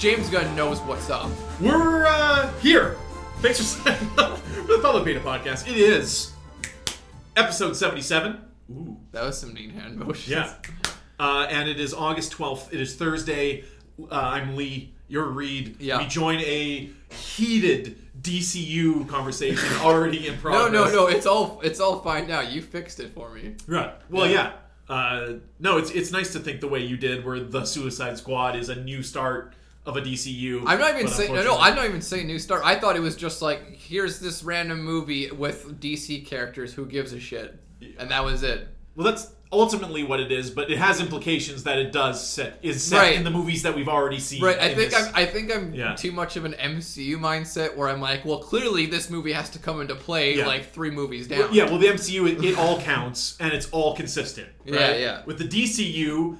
James Gunn knows what's up. We're uh, here. Thanks for signing up for the Public Beta Podcast. It is episode 77. Ooh. That was some neat hand motions. Yeah. Uh, and it is August 12th. It is Thursday. Uh, I'm Lee. You're Reed. Yeah. We join a heated DCU conversation already in progress. No, no, no. It's all it's all fine now. You fixed it for me. Right. Well, Yeah. yeah. Uh, no, it's it's nice to think the way you did, where the Suicide Squad is a new start of a DCU. I'm not even saying no, no. I'm not even saying new start. I thought it was just like here's this random movie with DC characters. Who gives a shit? And that was it. Well, that's ultimately what it is, but it has implications that it does set is set Right. in the movies that we've already seen. Right. I think this- I'm. I think I'm Yeah. too much of an MCU mindset where I'm like, well, clearly this movie has to come into play Yeah. like three movies down. Yeah, well, the MCU it, it all counts and it's all consistent. Right? Yeah, yeah. With the DCU,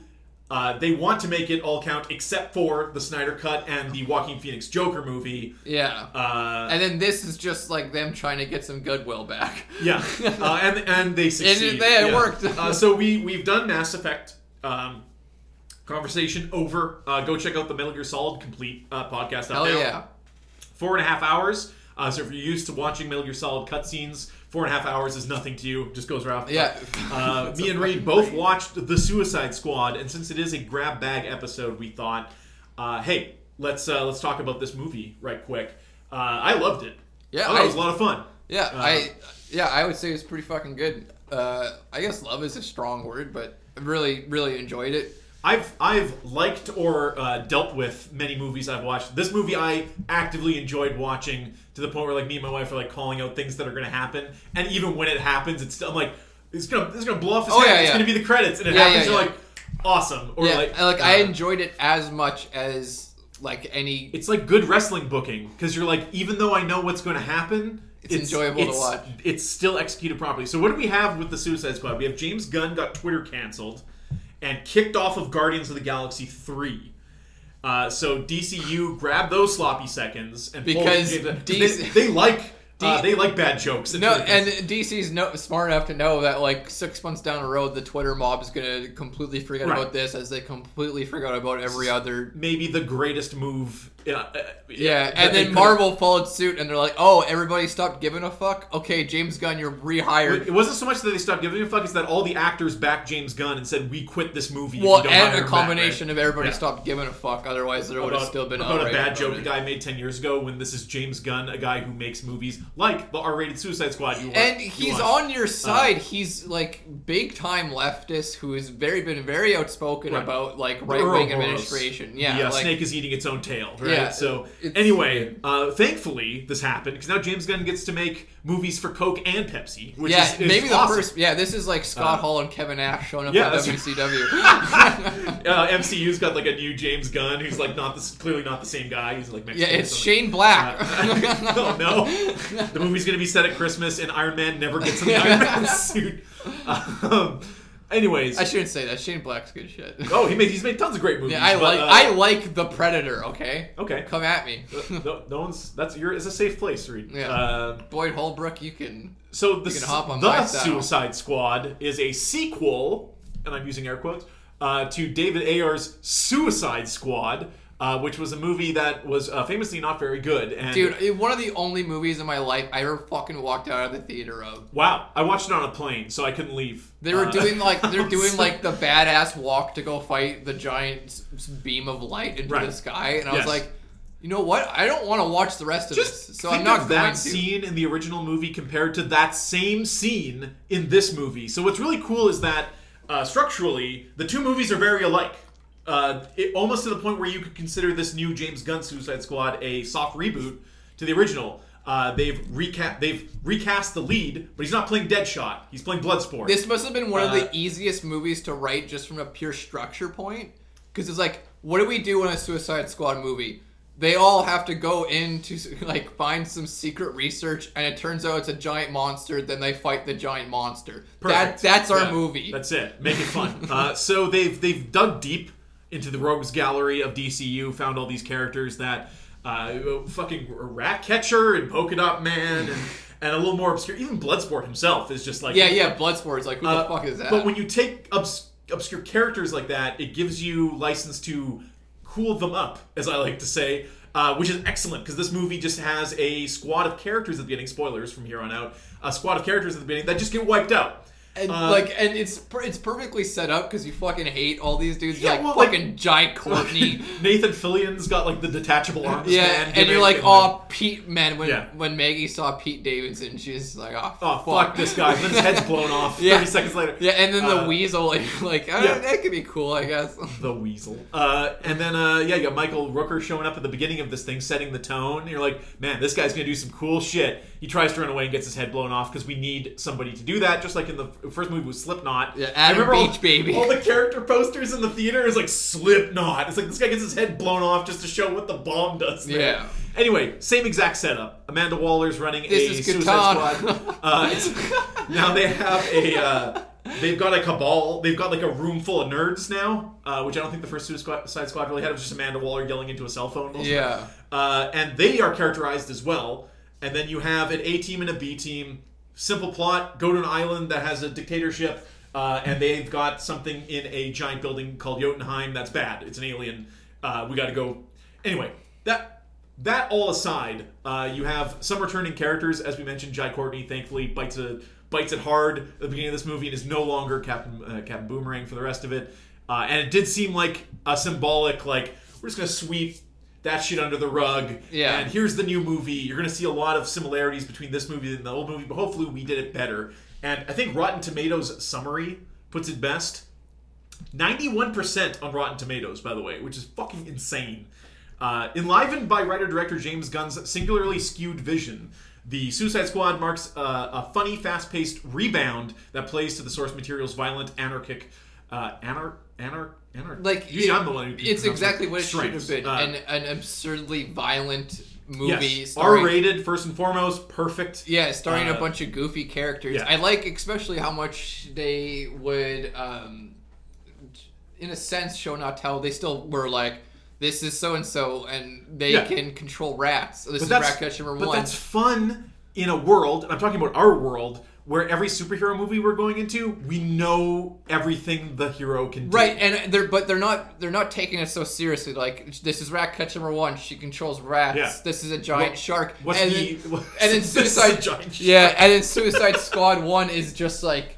uh, they want to make it all count except for the Snyder Cut and the Joaquin Phoenix Joker movie. Yeah. Uh, and then this is just like them trying to get some goodwill back. yeah, uh, and and they succeed. yeah, it Yeah. worked. uh, so we we've done Mass Effect. Um, Conversation over. Uh, go check out the Metal Gear Solid Complete uh, podcast. Up Hell now. yeah. four and a half hours. Uh, so if you're used to watching Metal Gear Solid cutscenes, four and a half hours is nothing to you. Just goes right off. Yeah. Uh, me and Reed both watched The Suicide Squad, and since it is a grab bag episode, we thought, uh, hey, let's uh, let's talk about this movie right quick. Uh, I loved it. Yeah, I it was a lot of fun. Yeah, Uh, I yeah, I would say it's pretty fucking good. Uh, I guess love is a strong word, but I really, really enjoyed it. I've I've liked or uh, dealt with many movies I've watched. This movie I actively enjoyed watching to the point where like me and my wife are like calling out things that are going to happen, and even when it happens, it's I'm like it's gonna it's gonna blow off his Oh, head. yeah, it's yeah. gonna be the credits, and it Yeah, happens. you're like awesome, or yeah, like like, I uh, enjoyed it as much as like any. It's like good wrestling booking because you're like even though I know what's going to happen. It's enjoyable to watch. It's still executed properly. So what do we have with the Suicide Squad? We have James Gunn got Twitter canceled and kicked off of Guardians of the Galaxy three. Uh, so DCU grabbed those sloppy seconds and pulled Because James- DC they, they like uh, they like bad jokes. No, and. DC's no, smart enough to know that like six months down the road, the Twitter mob is gonna completely forget Right. about this, as they completely forgot about every other. maybe the greatest move. Uh, uh, Yeah, that and then Marvel followed suit, and they're like, "Oh, everybody stopped giving a fuck." Okay, James Gunn, you're rehired. It wasn't so much that they stopped giving a fuck; it's that all the actors backed James Gunn and said, "We quit this movie." Well, you and a back," combination right? of everybody Yeah. stopped giving a fuck. Otherwise, there would have still been about a bad joke the guy made 10 years ago when this is James Gunn, a guy who makes movies like the R-rated Suicide Squad. You want, And you he's want. on your side. he's like big time leftist who has very been very outspoken Right. about like right wing administration. Yeah, the uh, like, snake is eating its own tail, right? Yeah, so anyway, uh, thankfully this happened because now James Gunn gets to make movies for Coke and Pepsi, which yeah, is, is maybe the first. Yeah, this is like Scott Uh, Hall and Kevin Nash showing up yeah, at WCW. uh, MCU's got like a new James Gunn who's like not this clearly not the same guy. He's like yeah, Mexican or it's. Shane Black. oh no! The movie's gonna be set at Christmas, and Iron Man never gets in the Iron Man suit. Um, anyways, I shouldn't say that. Shane Black's good shit. oh, he made he's made tons of great movies. Yeah, I but, like uh, I like the Predator. Okay, Okay, come at me, no, no one's that's your it's a safe place, Reed. Yeah. Uh, Boyd Holbrook. You can. so the You can hop on the. Suicide Squad is a sequel, and I'm using air quotes, uh, to David Ayer's Suicide Squad. Uh, which was a movie that was uh, famously not very good. And Dude, one of the only movies in my life I ever fucking walked out of the theater of. wow, I watched it on a plane, so I couldn't leave. They were Uh, doing like they're doing like the badass walk to go fight the giant beam of light into Right. the sky, and I Yes. was like, you know what? I don't want to watch the rest of Just this, so I'm not of going that to. scene in the original movie compared to that same scene in this movie. So what's really cool is that uh, structurally, the two movies are very alike. Uh, it, almost to the point where you could consider this new James Gunn Suicide Squad a soft reboot to the original. Uh, they've recast they've recast the lead, but he's not playing Deadshot. He's playing Bloodsport. This must have been one of Uh, the easiest movies to write just from a pure structure point. Because it's like, what do we do in a Suicide Squad movie? They all have to go in to like find some secret research, and it turns out it's a giant monster. Then they fight the giant monster. That Perfect. that's our Yeah, movie. That's it. Make it fun. uh, so they've they've dug deep into the rogues gallery of DCU, found all these characters that uh, fucking Rat Catcher and Polka Dot Man and and a little more obscure. Even Bloodsport himself is just like yeah, yeah. Bloodsport's like, who Uh, the fuck is that? But when you take obs- obscure characters like that, it gives you license to cool them up, as I like to say, uh, which is excellent because this movie just has a squad of characters at the beginning. Spoilers from here on out. A squad of characters at the beginning that just get wiped out. And Uh, like, and it's per- it's perfectly set up because you fucking hate all these dudes. You're Yeah, like well, like- fucking Jai Courtney. Nathan Fillion's got like the detachable arms. yeah, man, and you're like, and, oh, Pete, man. When Yeah. when Maggie saw Pete Davidson, she's like, oh, oh fuck this guy. And then his head's blown off. Yeah. Thirty seconds later. Yeah, and then the Uh, weasel, like, like uh, yeah. that could be cool, I guess. the weasel. Uh, and then uh, yeah, you got Michael Rooker showing up at the beginning of this thing, setting the tone. You're like, man, this guy's gonna do some cool shit. He tries to run away and gets his head blown off because we need somebody to do that, just like in the first movie with Slipknot. Yeah, I Adam remember all- Beach, baby. All the character posters in the theater is like Slipknot. It's like this guy gets his head blown off just to show what the bomb does. there. Yeah. Anyway, same exact setup. Amanda Waller's running This a Suicide Squad. Uh, it's- now they have a. Uh, they've got a cabal. They've got like a room full of nerds now, uh, which I don't think the first Suicide Squad really had. It was just Amanda Waller yelling into a cell phone. Yeah. Uh, and they are characterized as well. And then you have an A team and a B team. Simple plot: go to an island that has a dictatorship, uh, and they've got something in a giant building called Jotunheim. That's bad. It's an alien. Uh, we got to go. Anyway, that that all aside, uh, you have some returning characters, as we mentioned. Jai Courtney, thankfully, bites a bites it hard at the beginning of this movie and is no longer Captain uh, Captain Boomerang for the rest of it. Uh, and it did seem like a symbolic, like we're just gonna sweep that shit under the rug. Yeah. And here's the new movie. You're gonna see a lot of similarities between this movie and the old movie, but hopefully we did it better. And I think Rotten Tomatoes summary puts it best. 91% on Rotten Tomatoes, by the way, which is fucking insane. Uh, enlivened by writer director James Gunn's singularly skewed vision, the Suicide Squad marks uh, a funny, fast paced rebound that plays to the source material's violent, anarchic. Uh, anar- anar- anar- Like Usually it- I'm the one who It's exactly what it should strengths. have been. Uh, an, an absurdly violent movie. yes, starring- R-rated first and foremost, perfect. Yeah, starring Uh, a bunch of goofy characters. yeah. I like especially how much they would, um, in a sense, show not tell. They still were like, "This is so and so, and they Yeah. can control rats." This But is rat catcher number but one. that's fun in a world, and I'm talking about our world, where every superhero movie we're going into, we know everything the hero can do. Right, and they're but they're not they're not taking it so seriously. Like this is rat catcher number one. She controls rats. Yeah. This is a giant What- shark. what's and the- then, and then this is a Suicide giant shark. Yeah, and then Suicide Squad one is just like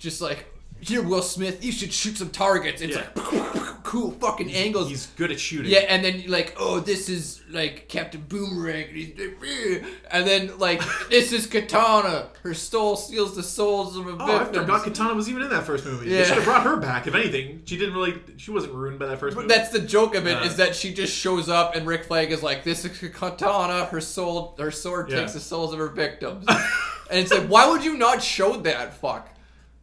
just like here Will Smith, you should shoot some targets. It's Yeah. like cool fucking angles. He's good at shooting. yeah, and then like, oh, this is like Captain Boomerang, and, he's, and then like, this is Katana. Her soul steals the souls of her Oh, I victims. forgot Katana was even in that first movie. They should have brought her back. If anything, she didn't really. She wasn't ruined by that first But that's the joke of it is Uh, that she just shows up and Rick Flag is like, "This is Katana. Her soul, her sword Yeah. takes the souls of her victims." and it's like, why would you not show that? Fuck.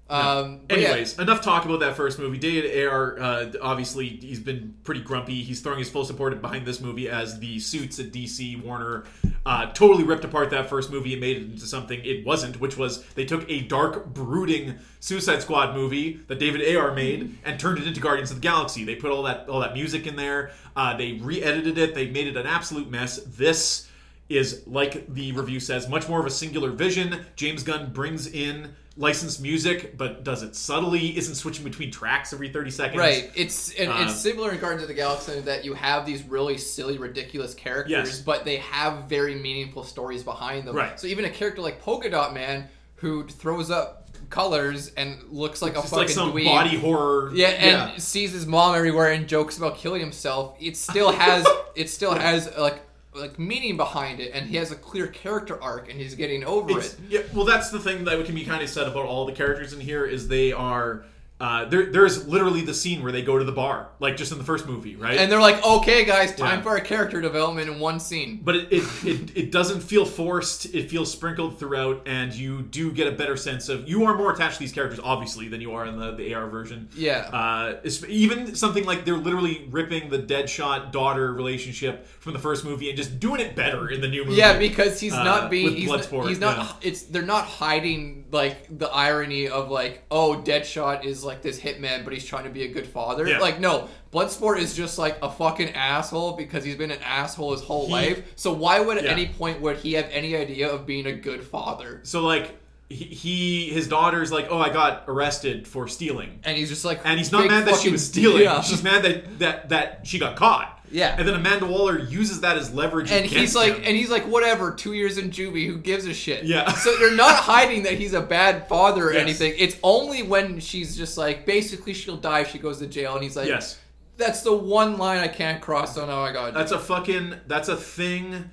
Um, but yeah. Anyways, enough talk about that first movie. David Ayer, uh, obviously, he's been pretty grumpy. He's throwing his full support behind this movie as the suits at DC Warner uh, totally ripped apart that first movie and made it into something it wasn't, which was they took a dark, brooding Suicide Squad movie that David Ayer made and turned it into Guardians of the Galaxy. They put all that all that music in there. Uh, they re-edited it. They made it an absolute mess. This is like the review says much more of a singular vision james gunn brings in licensed music but does it subtly isn't switching between tracks every 30 seconds Right. It's and it's um, similar in Guardians of the Galaxy in that you have these really silly, ridiculous characters, Yes. but they have very meaningful stories behind them. Right. So even a character like Polka Dot Man, who throws up colors and looks like a it's fucking like some dweeb. body horror Yeah, and sees his mom everywhere and jokes about killing himself. It still has it still has like like meaning behind it, and he has a clear character arc, and he's getting over It's, it. yeah, well, that's the thing that can be kind of said about all the characters in here is they are. Uh, there, there's literally the scene where they go to the bar, like just in the first movie, right? And they're like, "Okay, guys, time Yeah. for a character development in one scene." but it, it, it, it doesn't feel forced. It feels sprinkled throughout, and you do get a better sense of. You are more attached to these characters, obviously, than you are in the, the Ayer version. Yeah. Uh, even something like they're literally ripping the Deadshot daughter relationship from the first movie and just doing it better in the new movie. Yeah, because he's Uh, not being with he's not, he's not yeah. it's they're not hiding like the irony of like oh Deadshot is like this hitman but he's trying to be a good father. Yeah. Like no, Bloodsport is just like a fucking asshole because he's been an asshole his whole He- life. So why would at Yeah. any point would he have any idea of being a good father? So like he, he his daughter's like, oh, I got arrested for stealing, and he's just like, and he's not mad that she was stealing. Yeah. She's mad that that that she got caught. Yeah. and then Amanda Waller uses that as leverage. and against he's like, him. and he's like, whatever. Two years in juvie, who gives a shit? Yeah. So they're not hiding that he's a bad father or Yes. anything. It's only when she's just like, basically, she'll die if she goes to jail, and he's like, yes. that's the one line I can't cross. So now I got. That's a fucking. That's a thing.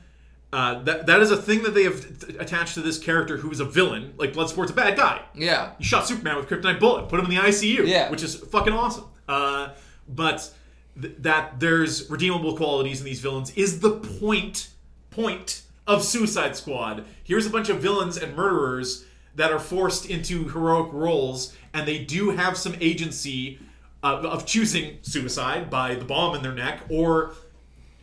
Uh, that that is a thing that they have t- attached to this character who is a villain. Like Bloodsport's a bad guy. yeah. You shot Superman with kryptonite bullet, put him in the ICU, Yeah. which is fucking awesome. Uh, but th- that there's redeemable qualities in these villains is the point point of Suicide Squad. Here's a bunch of villains and murderers that are forced into heroic roles, and they do have some agency uh, of choosing suicide by the bomb in their neck or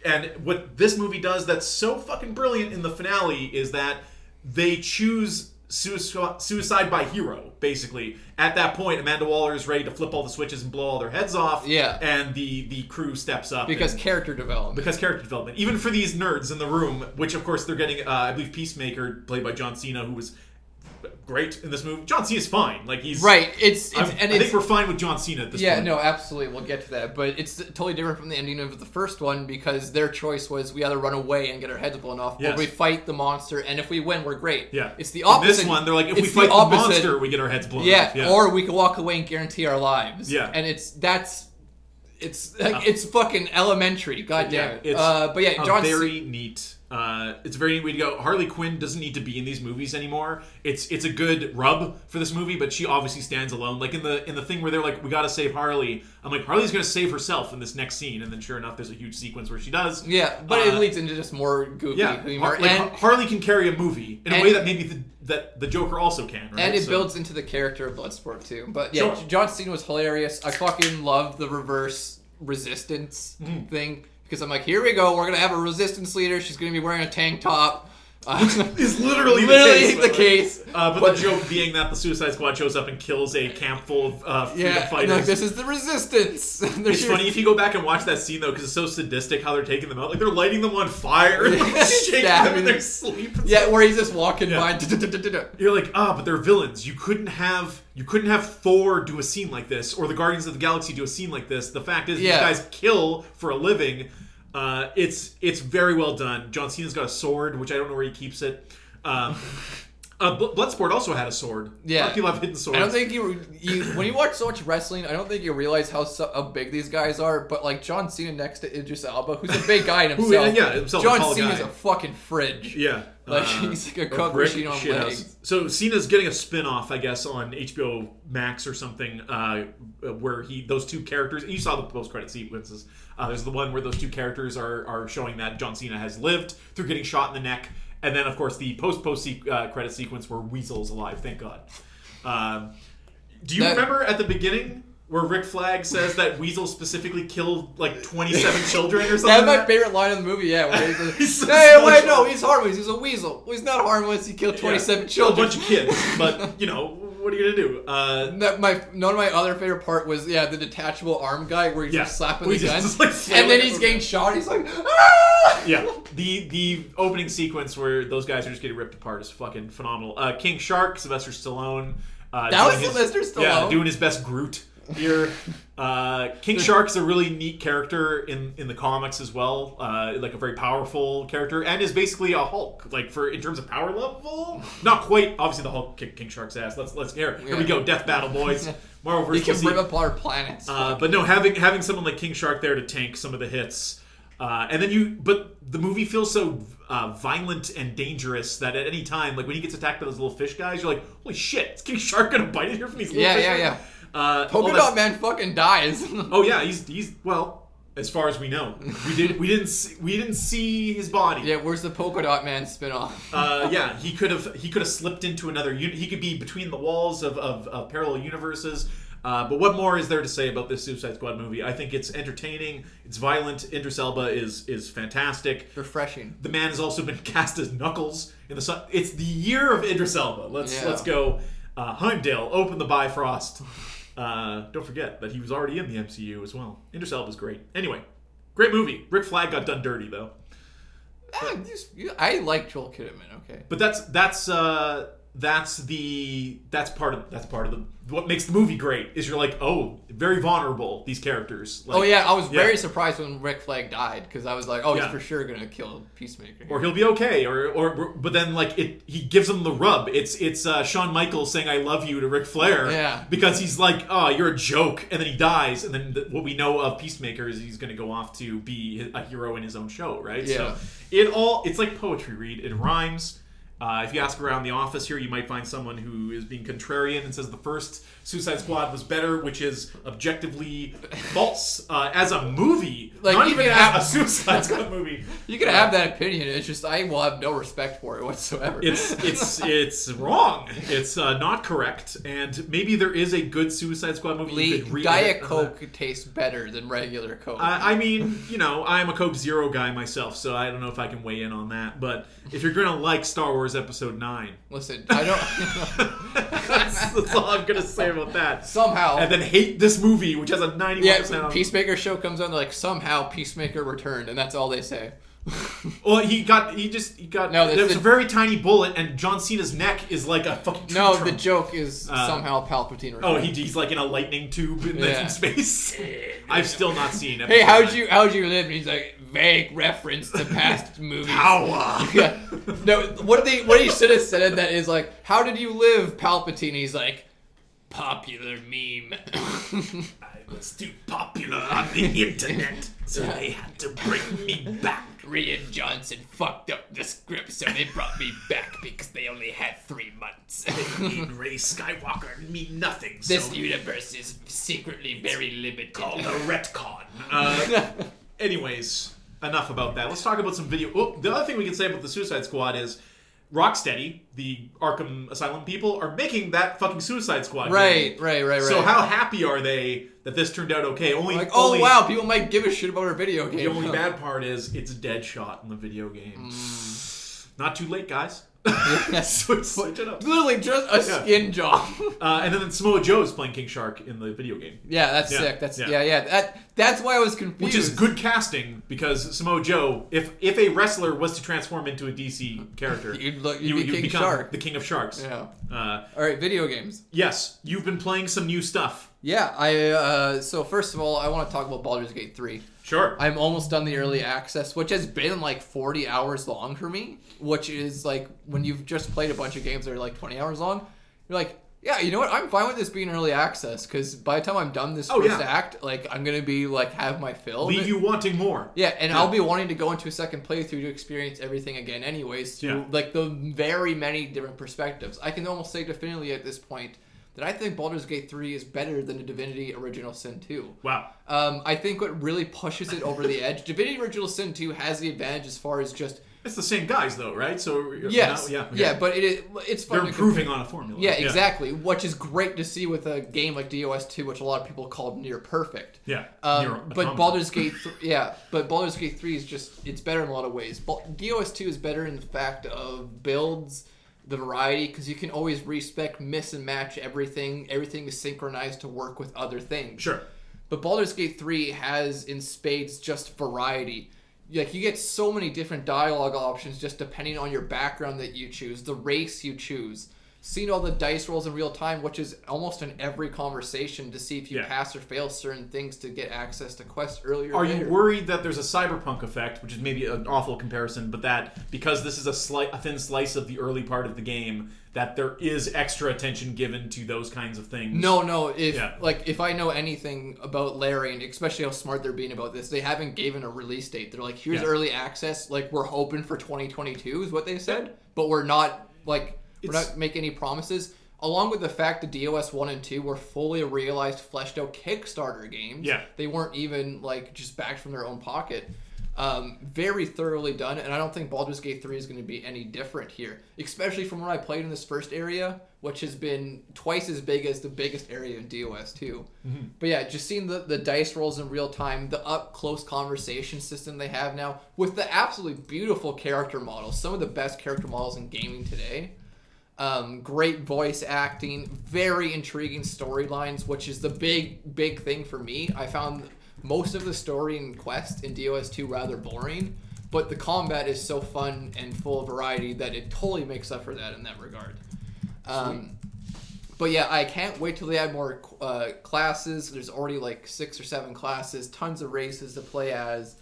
and what this movie does that's so fucking brilliant in the finale is that they choose suicide, suicide by hero basically at that point amanda waller is ready to flip all the switches and blow all their heads off Yeah. and the the crew steps up Because and- character development. because character development even for these nerds in the room which of course they're getting uh, i believe peacemaker played by john cena who was great in this movie john cena's fine like he's right. It's, it's and i it's think we're fine with john cena at this Yeah, point Yeah, no, absolutely. We'll get to that. But it's totally different from the ending of the first one because their choice was we either run away and get our heads blown off, Yes. or we fight the monster, and if we win, we're great. yeah It's the In opposite. this one they're like if it's we fight the, opposite. monster we get our heads blown Yeah, off yeah or we can walk away and guarantee our lives. Yeah. And it's that's it's like, it's fucking elementary. God damn Yeah, it. uh, but yeah, a John. very neat. Uh, it's a very neat way to go. Harley Quinn doesn't need to be in these movies anymore. It's it's a good rub for this movie, but she obviously stands alone. Like in the in the thing where they're like, we got to save Harley. I'm like, Harley's gonna save herself in this next scene, and then sure enough, there's a huge sequence where she does. yeah, but it Uh, leads into just more goofy Yeah, humor, like, and Harley can carry a movie in a and- way that maybe the, that the Joker also can. Right? And it So- builds into the character of Bloodsport too. But yeah, Sure. John Cena was hilarious. I fucking love the reverse resistance Mm-hmm. thing because I'm like, here we go. We're gonna have a resistance leader. She's gonna be wearing a tank top. Uh, is literally, literally the case. the by case. Uh, but, the joke being that the Suicide Squad shows up and kills a camp full of uh, freedom yeah, fighters. like this is the resistance. It's here- funny if you go back and watch that scene though, because it's so sadistic how they're taking them out. Like they're lighting them on fire, and Yeah. shaking them in their sleep. Yeah, stuff. where he's just walking Yeah. by. You're like, ah, but they're villains. You couldn't have you couldn't have Thor do a scene like this, or the Guardians of the Galaxy do a scene like this. The fact is, Yeah. these guys kill for a living. Uh, it's it's very well done. John Cena's got a sword, which I don't know where he keeps it. Um, uh, Bl- Bloodsport also had a sword. a lot Yeah. of people have hidden swords. I don't think you, you when you watch so much wrestling, I don't think you realize how so, how big these guys are. But like John Cena next to Idris Elba, who's a big guy in Who- himself. yeah, himself John Cena's guy. a fucking fridge. Yeah. Like, Uh, he's like a a coke machine on shithouse. legs. So Cena's getting a spin-off, I guess, on HBO Max or something, uh, where he those two characters. You saw the post-credit sequences. Uh, there's the one where those two characters are are showing that John Cena has lived through getting shot in the neck, and then of course the post post uh, credit sequence where Weasel's alive. Thank God. Um, do you That- remember at the beginning? Where Rick Flag says that Weasel specifically killed like 27 children or something. That's my favorite line of the movie. Yeah, where he's like, so hey, wait, no, he's harmless. He's a weasel. Well, he's not harmless. He killed twenty-seven Yeah. children. A bunch of kids, but you know what are you gonna do? Uh, That my none of my other favorite part was yeah the detachable arm guy where he's Yeah. just slapping the gun just, like, and then he's getting shot. He's like ah! yeah, the the opening sequence where those guys are just getting ripped apart is fucking phenomenal. Uh, King Shark, Sylvester Stallone. Uh, That was his- Sylvester Yeah, Stallone? doing his best Groot here. Uh, King Shark's a really neat character in in the comics as well. Uh, like a very powerful character, and is basically a Hulk. Like for in terms of power level, not quite. Obviously, the Hulk kicked King Shark's ass. Let's let's here. Here we go. Death battle, boys. Marvel He versus can DC. rip apart planets. Uh, but no, having having someone like King Shark there to tank some of the hits, uh, and then you. But the movie feels so uh, violent and dangerous that at any time, like when he gets attacked by those little fish guys, you're like, "Holy shit! Is King Shark gonna bite it here from these little Yeah, fish?" yeah, guys?" yeah. Uh, Polka all that's- Dot Man fucking dies. Oh yeah, he's he's well, as far as we know, we didn't we didn't see, we didn't see his body. yeah, where's the Polka Dot Man spinoff? Uh, yeah, he could have he could have slipped into another. Uni- he could be between the walls of, of, of parallel universes. Uh, but what more is there to say about this Suicide Squad movie? I think it's entertaining. It's violent. Idris Elba is is fantastic. Refreshing. The man has also been cast as Knuckles in the sun. It's the year of Idris Elba. Let's Yeah. let's go. Uh, Heimdall, open the Bifrost. Uh, don't forget that he was already in the MCU as well. Idris Elba's great. Anyway, great movie. Rick Flag got done dirty though. Ah, just- I like Joel Kinnaman. Okay. But that's that's uh that's the that's part of that's part of the what makes the movie great is you're like oh very vulnerable these characters like, oh yeah, I was yeah. very surprised when Rick Flag died because I was like, oh, Yeah. he's for sure gonna kill Peacemaker. or he'll be okay or or but then like it he gives him the rub it's it's uh, Shawn Michaels saying I love you to Ric Flair Yeah. because he's like oh you're a joke and then he dies and then the, what we know of Peacemaker is he's going to go off to be a hero in his own show right Yeah. so it all it's like poetry read it rhymes uh, if you ask around the office here, you might find someone who is being contrarian and says the first Suicide Squad was better, which is objectively false uh, as a movie, Like, not even as have- a Suicide Squad movie. you can have that opinion. It's just I will have no respect for it whatsoever. It's it's it's wrong. It's uh, not correct, and maybe there is a good Suicide Squad movie. you could Diet on. Coke tastes better than regular Coke. I, I mean, you know, I'm a Coke Zero guy myself, so I don't know if I can weigh in on that. But if you're gonna like Star Wars Episode Nine, Listen, I don't. that's, that's all I'm gonna say about that. somehow. And then hate this movie, which has a 91 yeah, percent. Peacemaker show comes on. They're like somehow Peacemaker returned, and that's all they say. Well, he got he just he got No, there was a very tiny bullet, and John Cena's neck is like a fucking no, the joke is Uh, somehow Palpatine. Oh, he, he's like in a lightning tube in, the, Yeah. space. I've still not seen it. Hey, how'd you how'd you live? And he's like vague reference to past movies. Power. Yeah. No, what they what he should have said that is like, how did you live, Palpatine? He's like, popular meme. I was too popular on the internet, so they had to bring me back. Rian Johnson fucked up the script, so they brought me back because they only had three months. Made Rey Skywalker mean nothing. So this universe is secretly very limited. called a retcon. Uh, anyways, enough about that. Let's talk about some video. Oh, the other thing we can say about the Suicide Squad is Rocksteady, the Arkham Asylum people, are making that fucking Suicide Squad. game. right, right, right, right. So how happy are they that this turned out okay? Only like, oh only, wow, people might give a shit about our video game. The only bad part is it's a Deadshot in the video game. Not too late, guys. Switch, switch it up. Literally just a Yeah. skin job. Uh, and then Samoa Joe's playing King Shark in the video game, yeah, that's Yeah, sick. That's yeah. yeah. yeah, That that's why I was confused. which is good casting because Samoa Joe, if if a wrestler was to transform into a DC character, You'd look- you'd you, be you'd become Shark. the King of Sharks. Yeah. Uh, All right, video games. yes, you've been playing some new stuff. Yeah, I uh so first of all, I want to talk about Baldur's Gate 3. Sure. I'm almost done the early access, which has been like 40 hours long for me, which is like when you've just played a bunch of games that are like 20 hours long, you're like, yeah, you know what? I'm fine with this being early access because by the time I'm done this Oh, first yeah. act, like I'm gonna be like have my fill. Leave you wanting more. Yeah, and Yeah. I'll be wanting to go into a second playthrough to experience everything again, anyways, through Yeah. like the very many different perspectives. I can almost say definitively at this point that I think Baldur's Gate 3 is better than the Divinity Original Sin 2. Wow. Um, I think what really pushes it over the edge, Divinity Original Sin 2 has the advantage as far as just It's the same guys though, right? So yes, now- yeah, yeah, but it, is it's fun they're improving on a formula. Yeah, exactly. Which is great to see with a game like DOS 2, which a lot of people call near perfect. Yeah. Um, but. Baldur's Gate, th- yeah, but Baldur's Gate 3 is just it's better in a lot of ways. Bal- DOS 2 is better in the fact of builds, the variety, because you can always respec, miss and match everything. Everything is synchronized to work with other things. Sure. But Baldur's Gate 3 has in spades just variety. Like you get so many different dialogue options just depending on your background that you choose, the race you choose. Seeing all the dice rolls in real time, which is almost in every conversation to see if you Yeah. pass or fail certain things to get access to quests earlier. Are you worried that there's a cyberpunk effect, which is maybe an awful comparison, but that because this is a, sli- a thin slice of the early part of the game, that there is extra attention given to those kinds of things? No, no. If Yeah. like if I know anything about Larian and especially how smart they're being about this, they haven't given a release date. They're like, here's Yeah. early access. Like we're hoping for 2022 is what they said, but we're not like we're not making any promises. Along with the fact that DOS one and two were fully realized, fleshed out Kickstarter games. Yeah. they weren't even like just backed from their own pocket. Um, very thoroughly done, and I don't think Baldur's Gate 3 is going to be any different here, especially from what I played in this first area, which has been twice as big as the biggest area in DOS 2. But yeah, just seeing the, the dice rolls in real time, the up close conversation system they have now, with the absolutely beautiful character models, some of the best character models in gaming today. Um, great voice acting, very intriguing storylines, which is the big, big thing for me. I found most of the story and quest in DOS 2 rather boring, but the combat is so fun and full of variety that it totally makes up for that in that regard. Um, but yeah, I can't wait till they add more uh, classes. There's already like six or seven classes, tons of races to play as.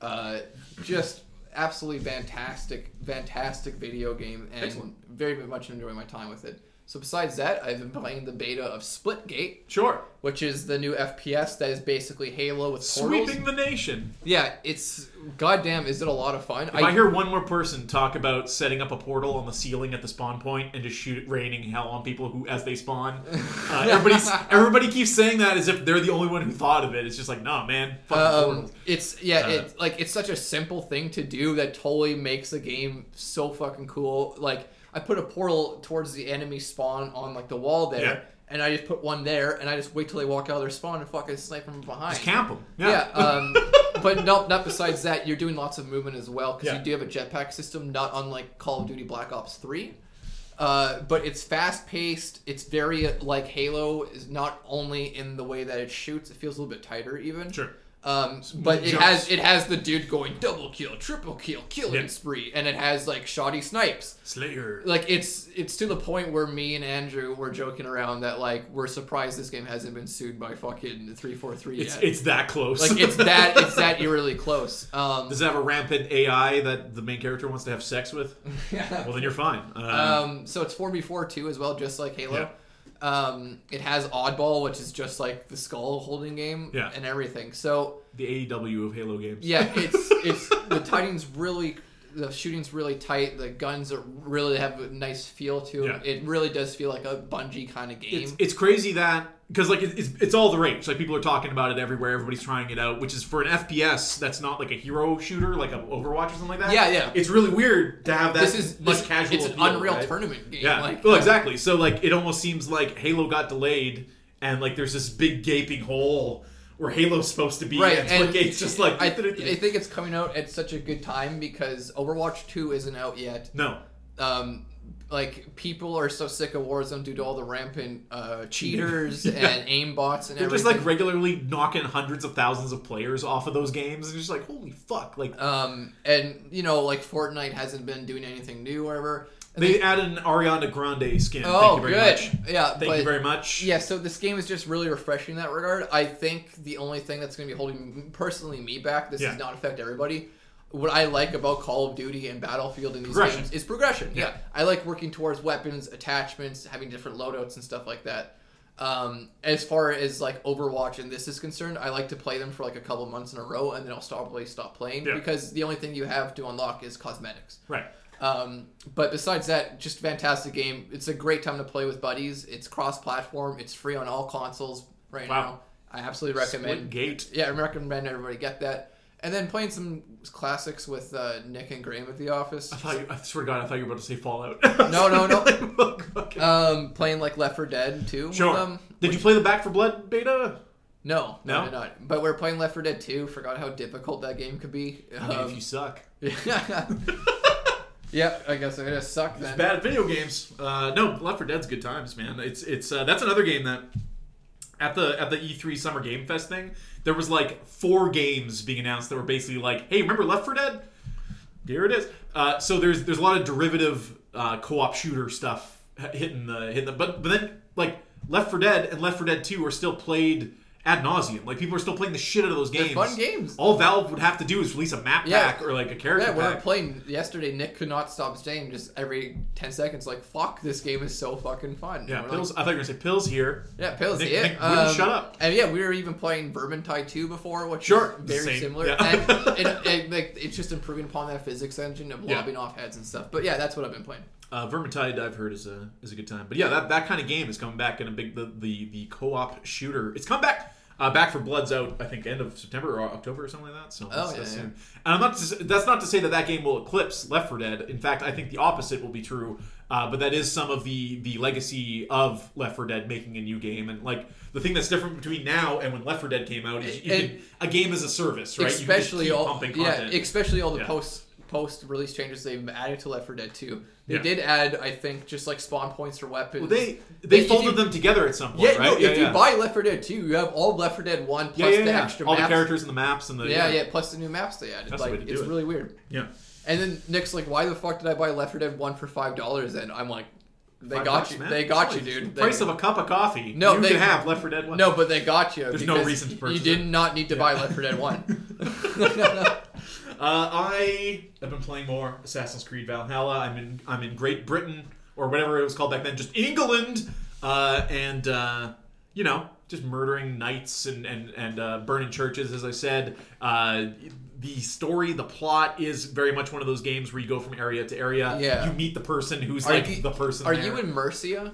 Uh, just absolutely fantastic, fantastic video game, and Excellent. very much enjoying my time with it. So besides that, I've been playing the beta of Splitgate, Sure. which is the new FPS that is basically Halo with portals. Sweeping the nation. Yeah, it's goddamn. Is it a lot of fun? If I, hear one more person talk about setting up a portal on the ceiling at the spawn point and just shoot it raining hell on people who as they spawn, uh, everybody's everybody keeps saying that as if they're the only one who thought of it. It's just like, nah, man, Um, it's yeah, Uh, it's like it's such a simple thing to do that totally makes the game so fucking cool. Like I put a portal towards the enemy spawn on like the wall there, Yeah. and I just put one there, and I just wait till they walk out of their spawn and fucking snipe them from behind. Just camp them. Yeah, Yeah. um, but no, not besides that, you're doing lots of movement as well because Yeah. you do have a jetpack system, not unlike Call of Duty Black Ops Three. Uh, but it's fast paced. It's very like Halo is not only in the way that it shoots. It feels a little bit tighter even. Sure. Um, but it jumps. has it has the dude going double kill, triple kill, killing Yeah. spree, and it has like shoddy snipes. Slayer. Like it's it's to the point where me and Andrew were joking around that like we're surprised this game hasn't been sued by fucking three four three It's yet. it's that close. like it's that it's that eerily close. Um, Does it have a rampant AI that the main character wants to have sex with? Well, then you're fine. Uh, um, so it's four v four too as well, just like Halo. Yeah. Um, it has Oddball, which is just like the skull holding game, Yeah. and everything. So the AEW of Halo games. yeah, it's it's the timing's really the shooting's really tight. The guns are really have a nice feel to them. Yeah. It really does feel like a Bungie kind of game. It's, it's crazy that because like it- it's it's all the rage. Like people are talking about it everywhere. Everybody's trying it out, which is for an FPS that's not like a hero shooter, like a Overwatch or something like that. Yeah, yeah. It's really weird to have that. this is much this, casual. It's an appeal, Unreal right? Tournament game. Yeah. Like, well, uh, exactly. So like it almost seems like Halo got delayed, and like there's this big gaping hole where Halo's supposed to be, Right, and and Splitgate's just like I, I think it's coming out at such a good time because Overwatch 2 isn't out yet. no. Um, like people are so sick of Warzone due to all the rampant uh, cheaters Yeah. and aim bots and They're everything. just like regularly knocking hundreds of thousands of players off of those games, and just like holy fuck, like Um, and you know, like Fortnite hasn't been doing anything new or whatever. And They added an Ariana Grande skin. oh, Thank you very good. much. Yeah, Thank but, you very much. Yeah, so this game is just really refreshing in that regard. I think the only thing that's going to be holding personally me back, this Yeah. does not affect everybody. What I like about Call of Duty and Battlefield in these games is progression. Yeah. Yeah. I like working towards weapons, attachments, having different loadouts and stuff like that. Um, as far as like Overwatch and this is concerned, I like to play them for like a couple months in a row and then I'll stop probably stop playing Yeah. because the only thing you have to unlock is cosmetics. Right. Um, but besides that, just fantastic game. It's a great time to play with buddies. It's cross-platform. It's free on all consoles right Wow. now. I absolutely recommend. Splitgate. Yeah, I recommend everybody get that. And then playing some classics with uh, Nick and Graham at the office. I thought you, I swear to God, I thought you were about to say Fallout. No, no, no. Okay. Um, playing like Left 4 Dead 2. sure. them. Did you play the Back 4 Blood beta? No, no, No? Not. But we're playing Left 4 Dead 2. Forgot how difficult that game could be. I mean, Um, if you suck. yeah, I guess I'm gonna suck It's then. bad at video games. Uh, no, Left 4 Dead's good times, man. It's it's uh, that's another game that at the at the E3 Summer Game Fest thing, there was like four games being announced that were basically like, hey, remember Left 4 Dead? Here it is. Uh, so there's there's a lot of derivative uh, co-op shooter stuff hitting the hitting the but but then like Left 4 Dead and Left 4 Dead 2 are still played ad nauseum. Like people are still playing the shit out of those They're games. fun games. All Valve would have to do is release a map Yeah. pack or like a character Yeah, we were pack. playing yesterday. Nick could not stop saying just every ten seconds, like "fuck, this game is so fucking fun." yeah, pills. like, I thought you were gonna say pills here. yeah, pills. Nick- yeah, Nick wouldn't um, shut up. And yeah, we were even playing Vermintide 2 before, which Sure, is very same, similar. yeah. And it, it, like, it's just improving upon that physics engine of Yeah. lobbing off heads and stuff. But yeah, that's what I've been playing. Uh, Vermintide, I've heard is a is a good time, but yeah, that, that kind of game is coming back in a big the the, the co op shooter. It's come back. Uh, Back 4 Blood's out, I think, end of September or October or something like that. So Oh, that's, yeah, yeah. And I'm not. To, that's not to say that that game will eclipse Left 4 Dead. In fact, I think the opposite will be true. Uh, but that is some of the the legacy of Left 4 Dead making a new game, and like the thing that's different between now and when Left 4 Dead came out is you can, a game as a service, right? You can just especially all pumping yeah, content. especially all the Yeah. post post release changes they've added to Left 4 Dead 2. They Yeah. did add, I think, just like spawn points for weapons. Well, they they If folded you- them together at some point, Yeah, right? no, if you buy Left 4 Dead 2, you have all Left 4 Dead 1 plus yeah, yeah, the yeah. extra all maps. the characters and the maps and the Yeah, yeah, plus the new maps they added. That's the like way to do it's it. really weird. yeah. And then Nick's like, "Why the fuck did I buy Left 4 Dead 1 for five dollars?" And I'm like, They Five got bucks, you. man. They got It's you, like dude. the Price They- of a cup of coffee. No, you they- can have Left 4 Dead 1. No, but they got you. There's no because reason to purchase You did it. not need to buy Left 4 Dead 1. Uh, I have been playing more Assassin's Creed Valhalla. I'm in I'm in Great Britain or whatever it was called back then, just England, uh, and uh, you know, just murdering knights and and and uh, burning churches. As I said, uh, the story, the plot is very much one of those games where you go from area to area. Yeah. you meet the person who's Are like you- the person. Are there. you in Mercia?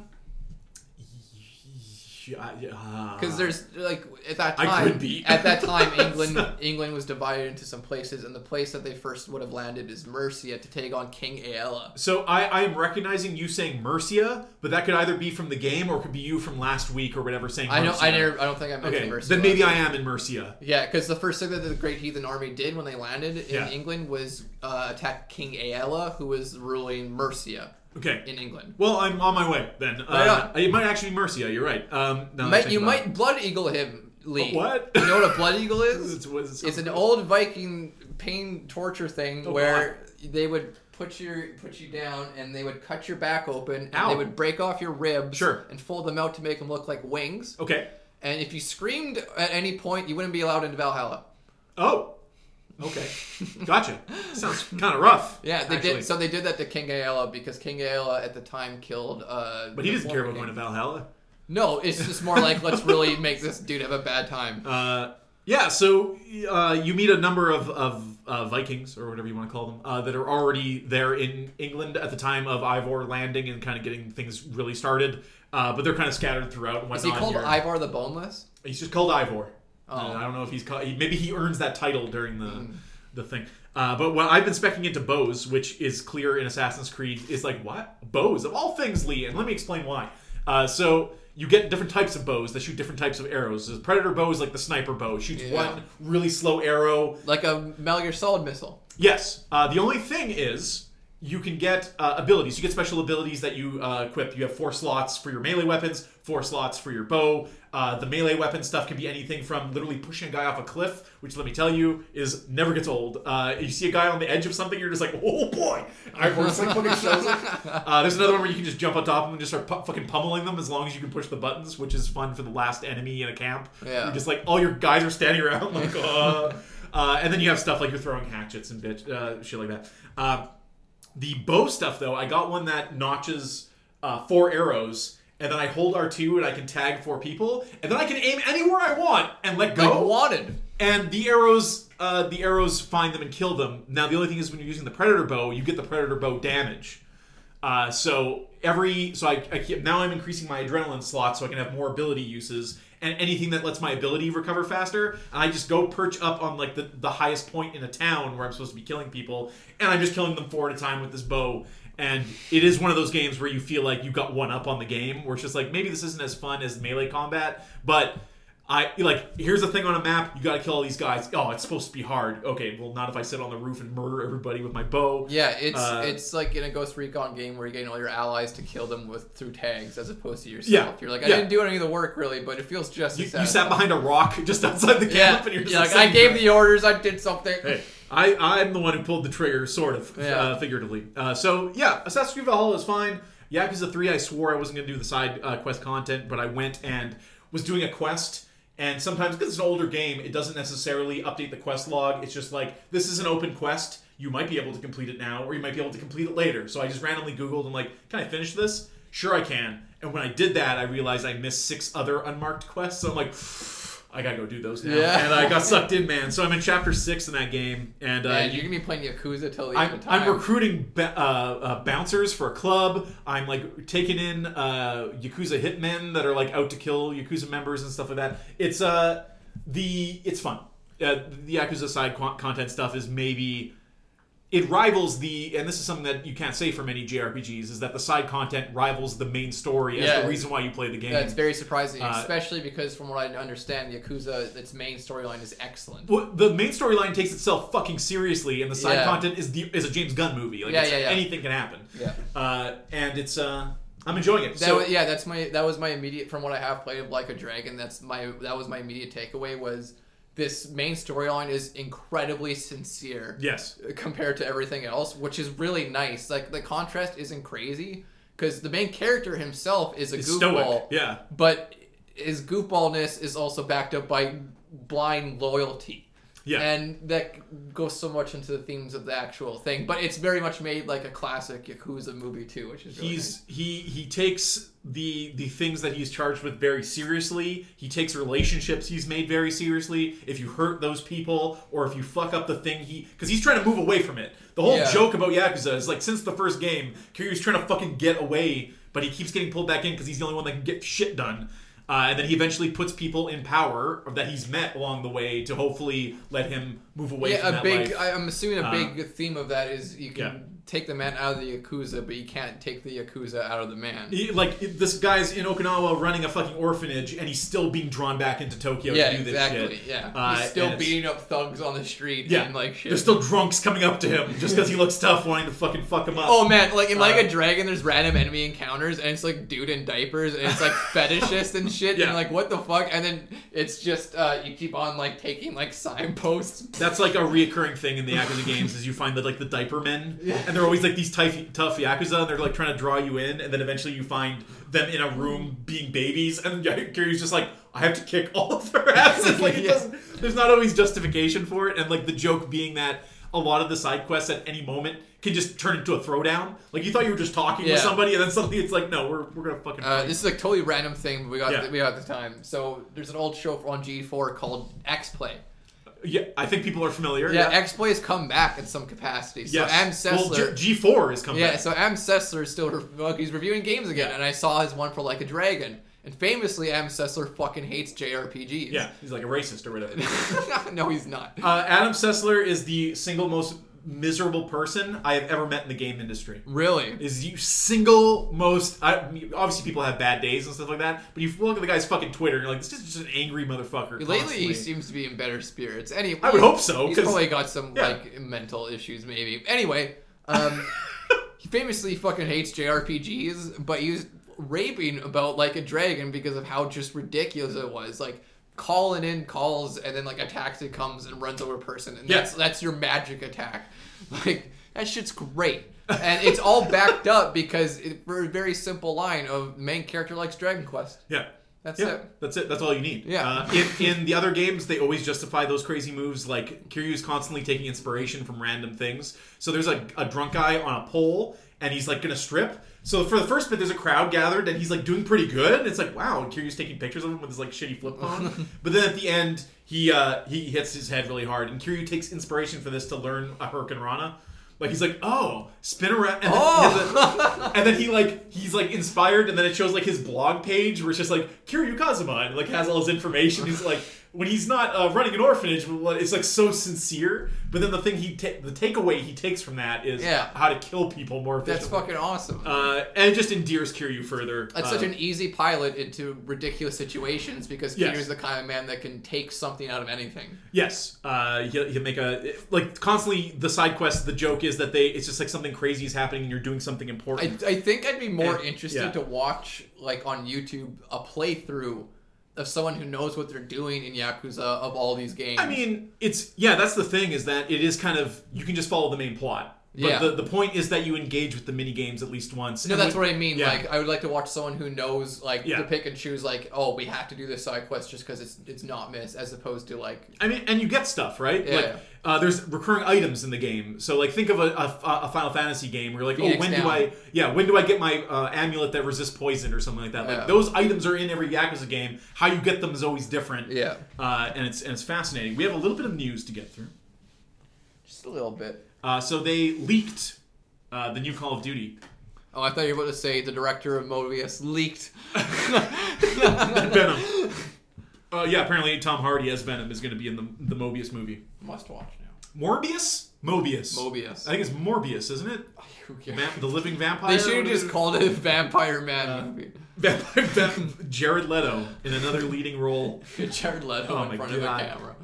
Because Because there's like at that I time, at that time, England England was divided into some places, and the place that they first would have landed is Mercia to take on King Aella. So I, I'm recognizing you saying Mercia, but that could either be from the game or it could be you from last week or whatever saying I know. I never. I don't think I mentioned Okay, Mercia. then maybe I am in Mercia. Yeah, because the first thing that the Great Heathen Army did when they landed in Yeah. England was uh, attack King Aella, who was ruling Mercia Okay. in England. Well, I'm on my way then. Uh, it might actually be Mercia. You're right. Um, Might, you might it. blood eagle him, Lee. What? You know what a blood eagle is? It's, what does It's an old Viking pain torture thing Oh, where they would put your put you down and they would cut your back open and Ow. they would break off your ribs Sure. and fold them out to make them look like wings. Okay. And if you screamed at any point, you wouldn't be allowed into Valhalla. Oh. Okay. Gotcha. Sounds kind of rough. Yeah, they actually. did. So they did that to King Aella because King Aella at the time killed. Uh, But he doesn't care about going to. Valhalla. No, it's just more like let's really make this dude have a bad time. Uh, yeah, so uh, you meet a number of, of uh, Vikings, or whatever you want to call them, uh, that are already there in England at the time of Ivar landing and kind of getting things really started. Uh, but they're kind of scattered throughout and Is he called You're- Ivar the Boneless? He's just called Ivar. Oh. I don't know if he's caught. he- Maybe he earns that title during the Hmm. the thing. Uh, but what I've been specking into bows, which is clear in Assassin's Creed, is like what bows of all things, Lee. And let me explain why. Uh, so you get different types of bows that shoot different types of arrows. The predator bow is like the sniper bow. Shoots Yeah. one really slow arrow. Like a Metal Gear Solid missile. Yes. Uh, the only thing is you can get uh, abilities. You get special abilities that you uh, equip. You have four slots for your melee weapons, four slots for your bow. Uh, the melee weapon stuff can be anything from literally pushing a guy off a cliff, which let me tell you is never gets old. Uh, you see a guy on the edge of something, you're just like, oh boy! I like fucking shows. Uh, there's another one where you can just jump on top of them and just start pu- fucking pummeling them as long as you can push the buttons, which is fun for the last enemy in a camp. Yeah. You're just like all your guys are standing around like, uh, uh, and then you have stuff like you're throwing hatchets and bitch, uh, shit like that. Uh, the bow stuff, though, I got one that notches uh, four arrows, and then I hold R2 and I can tag four people, and then I can aim anywhere I want and let go. Like wanted. and the arrows, uh, the arrows find them and kill them. Now, the only thing is when you're using the predator bow, you get the predator bow damage. Uh, so every so I, I keep, now I'm increasing my adrenaline slot so I can have more ability uses and anything that lets my ability recover faster. And I just go perch up on like the, the highest point in a town where I'm supposed to be killing people, and I'm just killing them four at a time with this bow. And it is one of those games where you feel like you got one up on the game, where it's just like maybe this isn't as fun as melee combat, but I like here's the thing on a map, you gotta kill all these guys. Oh, it's supposed to be hard. Okay, well not if I sit on the roof and murder everybody with my bow. Yeah, it's Uh, it's like in a Ghost Recon game where you're getting all your allies to kill them with through tags as opposed to yourself. Yeah, You're like, I yeah. didn't do any of the work really, but it feels just You, you sat behind a rock just outside the Yeah, camp, and you're just like, like, I gave the orders, I did something. Hey, I, I'm the one who pulled the trigger, sort of, Yeah. uh, figuratively. Uh, so, yeah, Assassin's Creed Valhalla is fine. Yakuza 3, I swore I wasn't going to do the side uh, quest content, but I went and was doing a quest. And sometimes, because it's an older game, it doesn't necessarily update the quest log. It's just like, this is an open quest. You might be able to complete it now, or you might be able to complete it later. So I just randomly Googled and, like, can I finish this? Sure, I can. And when I did that, I realized I missed six other unmarked quests. So I'm like, I gotta go do those now. Yeah. And I got sucked in, man. So I'm in chapter six in that game, and uh, you're gonna be playing Yakuza till the end I'm, of time. I'm recruiting ba- uh, uh, bouncers for a club. I'm like taking in uh, Yakuza hitmen that are like out to kill Yakuza members and stuff like that. It's uh the it's fun. Uh, the Yakuza side con- content stuff is maybe it rivals the and this is something that you can't say for many JRPGs is that the side content rivals the main story as Yeah. the reason why you play the game. Yeah, that's very surprising, Uh, especially because from what I understand, Yakuza its main storyline is excellent. Well, the main storyline takes itself fucking seriously, and the side Yeah. content is the, is a James Gunn movie. Like Yeah, yeah, yeah. anything can happen. Yeah. Uh, and it's uh, I'm enjoying it. That so was, yeah, that's my that was my immediate from what I have played of Like a Dragon. That's my that was my immediate takeaway was this main storyline is incredibly sincere yes, compared to everything else, which is really nice. Like the contrast isn't crazy because the main character himself is a It's goofball, stoic. Yeah. but his goofballness is also backed up by blind loyalty. Yeah. And that goes so much into the themes of the actual thing, but it's very much made like a classic Yakuza movie too, which is really he's he he takes the the things that he's charged with very seriously. He takes relationships he's made very seriously. If you hurt those people or if you fuck up the thing he because he's trying to move away from it. The whole Yeah. joke about Yakuza is like since the first game, Kiryu's trying to fucking get away, but he keeps getting pulled back in because he's the only one that can get shit done. Uh, and then he eventually puts people in power that he's met along the way to hopefully let him move away yeah, from a that big. life. I, I'm assuming a Uh, big theme of that is you can yeah. Take the man out of the yakuza, but you can't take the yakuza out of the man. He- like this guy's in Okinawa running a fucking orphanage, and he's still being drawn back into Tokyo yeah, to do this exactly. shit. Yeah, Uh, he's still beating up thugs on the street Yeah, and like shit. There's still drunks coming up to him just because he looks tough, wanting to fucking fuck him up. Oh man, like in like Uh, a dragon, there's random enemy encounters, and it's like dude in diapers, and it's like fetishist and shit, Yeah. and like what the fuck, and then it's just uh, you keep on like taking like signposts. That's like a reoccurring thing in the Yakuza games is you find that like the diaper men, and they're always like these tough, tough Yakuza, and they're like trying to draw you in, and then eventually you find them in a room being babies, and Kiryu's just like, I have to kick all of their asses. Like, it Yeah. doesn't, there's not always justification for it, and like the joke being that a lot of the side quests at any moment can just turn into a throwdown. Like you thought you were just talking Yeah. with somebody, and then suddenly it's like, no, we're, we're gonna fucking. Uh, this is like totally random thing, but we got Yeah. we got at the time. So there's an old show on G4 called X Play. Yeah, I think people are familiar. Yeah, X Play has come back in some capacity. So Yes. Am Well, Sessler. G- G4 is coming Yeah, back. so Adam Sessler is still re- well, he's reviewing games again, Yeah. and I saw his one for Like a Dragon. And famously, Adam Sessler fucking hates JRPGs. yeah, he's like a racist or whatever. no, he's not. Uh, Adam Sessler is the single most miserable person I have ever met in the game industry. Really? Is you single most. I, obviously, people have bad days and stuff like that, but you look at the guy's fucking Twitter, and you're like, this is just an angry motherfucker. Lately, constantly. he seems to be in better spirits. Anyway, I would hope so, He's probably got some yeah. like mental issues, maybe. Anyway, um, he famously fucking hates JRPGs, but he was raving about like a dragon because of how just ridiculous it was. Like calling in calls and then like a taxi comes and runs over a person, and Yeah. that's that's your magic attack. Like that shit's great. and it's all backed up because it, for a very simple line of main character likes Dragon Quest. Yeah. That's yeah, it. that's it. That's all you need. Yeah. Uh, in, in the other games, they always justify those crazy moves. Like Kiryu's constantly taking inspiration from random things. So there's a, a drunk guy on a pole, and he's like gonna strip. So for the first bit, there's a crowd gathered, and he's like doing pretty good. And it's like, wow, and Kiryu's taking pictures of him with his like shitty flip phone. but then at the end, he uh, he hits his head really hard, and Kiryu takes inspiration for this to learn a Hurricane Rana. Like he's like, oh, spin around, and then, Oh! and then he like he's like inspired, and then it shows like his blog page where it's just like Kiryu Kazuma, and like has all his information. He's like when he's not uh, running an orphanage, it's like so sincere. But then the thing he ta- the takeaway he takes from that is Yeah. how to kill people more That's efficiently. fucking awesome. Uh, and it just endears Kiryu further. That's Uh, such an easy pilot into ridiculous situations because Yes. Kiryu's the kind of man that can take something out of anything. Yes, uh, he'll, he'll make a like constantly the side quest. The joke is that they it's just like something crazy is happening and you're doing something I, important. I think I'd be more And- interested yeah. to watch like on YouTube a playthrough of someone who knows what they're doing in Yakuza of all these games. I mean, it's yeah. That's the thing is that it is kind of you can just follow the main plot. But Yeah. the, the point is that you engage with the mini games at least once. no, And that's when- what I mean. yeah. Like, I would like to watch someone who knows, like, Yeah. to pick and choose. Like, oh, we have to do this side quest just because it's it's not miss, as opposed to like, I mean, and you get stuff right. Yeah. Like uh, there's recurring items in the game. So like think of a, a, a Final Fantasy game where you're like, Phoenix oh, when do I? Yeah, when do I get my uh, amulet that resists poison or something like that? Like Yeah. those items are in every Yakuza game. How you get them is always different. yeah, Uh, and it's and it's fascinating. We have a little bit of news to get through. just a little bit. Uh, so they leaked uh, the new Call of Duty. Oh, I thought you were about to say the director of Mobius leaked. Venom. Uh, yeah, apparently Tom Hardy as Venom is going to be in the the Mobius movie. Must watch now. Morbius? Mobius. Mobius. I think it's Morbius, isn't it? Who cares? The living vampire. They should have just called it Vampire Man Uh, movie. Vampire, Jared Leto in another leading role. Jared Leto Oh in front of God. a camera.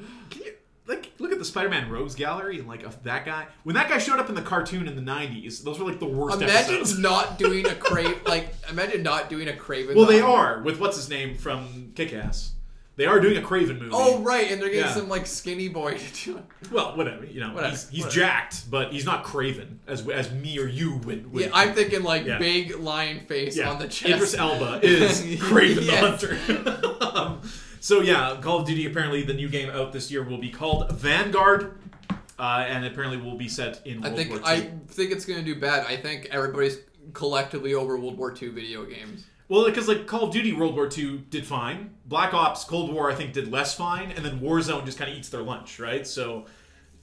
Like look at the Spider-Man Rogues gallery and like that guy? When that guy showed up in the cartoon in the '90s, those were like the worst Imagine episodes. not doing a Crave like imagine not doing a Kraven. Well, they the- are with what's his name from Kick-Ass. They are doing a Kraven movie. Oh right, and they're getting Yeah. some like skinny boy to do it. well, whatever. You know, Whatever, he's, he's whatever. jacked, but he's not Kraven as as me or you would. would Yeah, I'm thinking like Yeah. big lion face Yeah, on the chest. Idris Elba is Kraven the Hunter. So yeah, Call of Duty. Apparently, the new game out this year will be called Vanguard, uh, and apparently will be set in I World think II. I think it's gonna do bad. I think everybody's collectively over World War II video games. Well, because like Call of Duty World War II did fine. Black Ops Cold War I think did less fine, and then Warzone just kind of eats their lunch, right? So.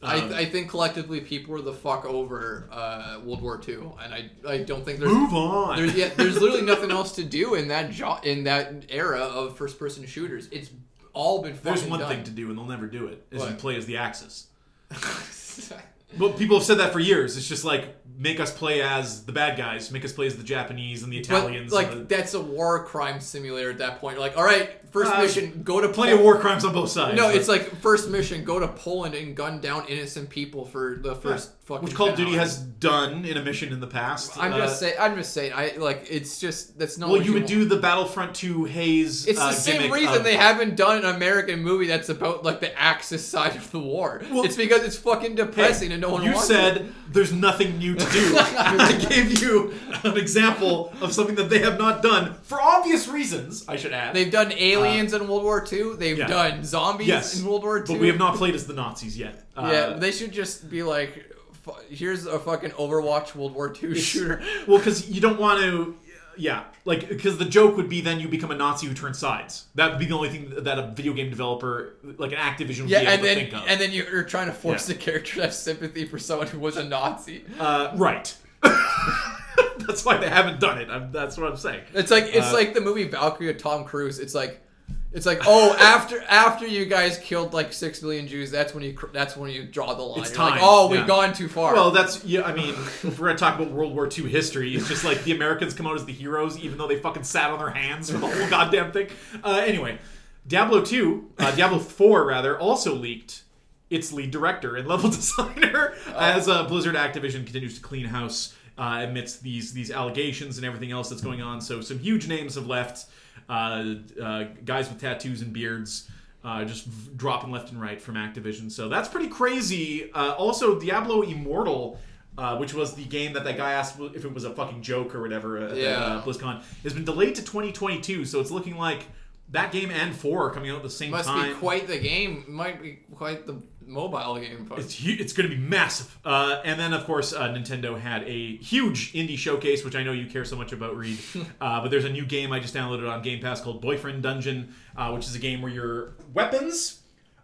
I, um, I think collectively people are the fuck over uh, World War II, and I I don't think there's move on. there's yeah, there's literally nothing else to do in that jo- in that era of first person shooters. It's all been There's one done. thing to do, and they'll never do it. Is you play as the Axis. But people have said that for years. It's just like make us play as the bad guys, make us play as the Japanese and the But Italians. like and the, that's a war crime simulator at that point. You're like, all right, first Uh, mission, go to plenty of war crimes on both sides. No, but- it's like first mission, go to Poland and gun down innocent people for the first fucking. which Call of Duty has done in a mission in the past. I'm Uh, just saying. I'm just saying. I like. It's just that's not. Well, what you would want. do the Battlefront 2 Haze. It's the uh, same reason of- they haven't done an American movie that's about like the Axis side of the war. it's because it's fucking depressing and no one you said it. there's nothing new to do. I gave you an example of something that they have not done for obvious reasons. I should add. They've done aliens in World War II. They've yeah. done zombies yes, in World War II. but we have not played as the Nazis yet. Uh, Yeah, they should just be like, here's a fucking Overwatch World War II shooter. well, because you don't want to. Yeah, like because the joke would be then you become a Nazi who turns sides. That would be the only thing that a video game developer, like an Activision, would Yeah, be able and to then think of. and then you're trying to force Yeah. the character to have sympathy for someone who was a Nazi. uh, right. that's why they haven't done it. I'm, that's what I'm saying. It's like it's Uh, like the movie Valkyrie with Tom Cruise. It's like it's like oh after after you guys killed like six million Jews, that's when you that's when you draw the line. It's You're like, time, oh, we've yeah. gone too far. Well, that's yeah. I mean, if we're gonna talk about World War II history, it's just like the Americans come out as the heroes, even though they fucking sat on their hands for the whole goddamn thing. Uh, anyway, Diablo two, uh, Diablo four rather, also leaked its lead director and level designer as uh, Blizzard Activision continues to clean house uh, amidst these these allegations and everything else that's going on. So some huge names have left. Uh, uh, guys with tattoos and beards. Uh, just v- dropping left and right from Activision, so that's pretty crazy. Uh, also, Diablo Immortal, uh, which was the game that that guy asked if it was a fucking joke or whatever at Yeah. uh, BlizzCon, has been delayed to 2022. So it's looking like that game and four are coming out at the same must time. Must be quite the game. Might be quite the mobile game. But It's hu- it's going to be massive. Uh, and then, of course, uh, Nintendo had a huge indie showcase, which I know you care so much about, Reed. uh, but there's a new game I just downloaded on Game Pass called Boyfriend Dungeon, uh, which is a game where your weapons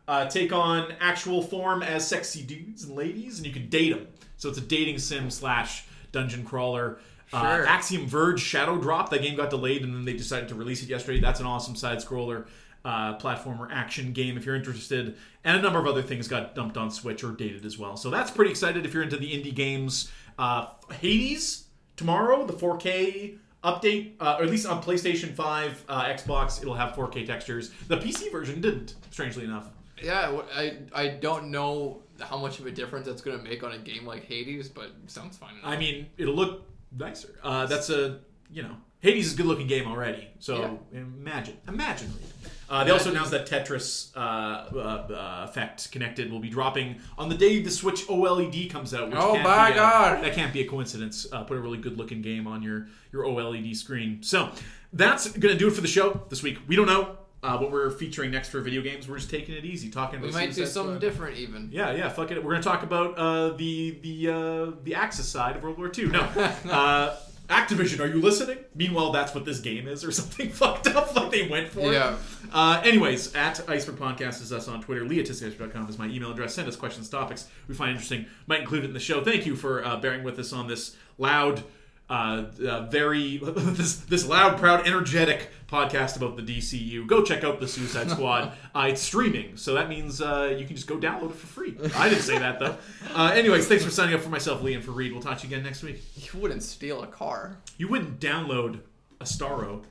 uh, take on actual form as sexy dudes and ladies, and you can date them. So it's a dating sim slash dungeon crawler. Uh, Sure. Axiom Verge Shadow Drop. That game got delayed, and then they decided to release it yesterday. That's an awesome side scroller uh, platformer action game if you're interested. And a number of other things got dumped on Switch or dated as well. So that's pretty excited if you're into the indie games. Uh, Hades tomorrow, the 4K update, uh, or at least on PlayStation 5, uh, Xbox, it'll have 4K textures. The PC version didn't, strangely enough. yeah, I I don't know how much of a difference that's gonna make on a game like Hades, but sounds fine. I mean, it'll look nicer. Uh, that's a you know, Hades is a good looking game already. So imagine, imagine. Reed. Uh, they also announced that Tetris uh, uh, uh, Effect Connected will be dropping on the day the Switch OLED comes out. Which Oh can't my be a- God. that can't be a coincidence. Uh, put a really good looking game on your your OLED screen. So that's gonna do it for the show this week. We don't know. Uh, what we're featuring next for video games, we're just taking it easy, talking we might do something Squad. different even. Yeah, yeah, fuck it. We're gonna talk about uh, the the uh, the Axis side of World War II. No, uh, Activision, are you listening? Meanwhile, that's what this game is, or something fucked up like they went for. Yeah. Uh, anyways, at Iceberg Podcast is us on Twitter. LeahTisketch.com is my email address. Send us questions, topics we find interesting. Might include it in the show. Thank you for uh, bearing with us on this loud, uh, uh, very this this loud, proud, energetic podcast about the DCU. Go check out the Suicide Squad. uh, it's streaming, so that means uh, you can just go download it for free. I didn't say that though. Uh, anyways, thanks for signing up for myself, Lee, and for Reed. We'll talk to you again next week. You wouldn't steal a car. You wouldn't download a Starro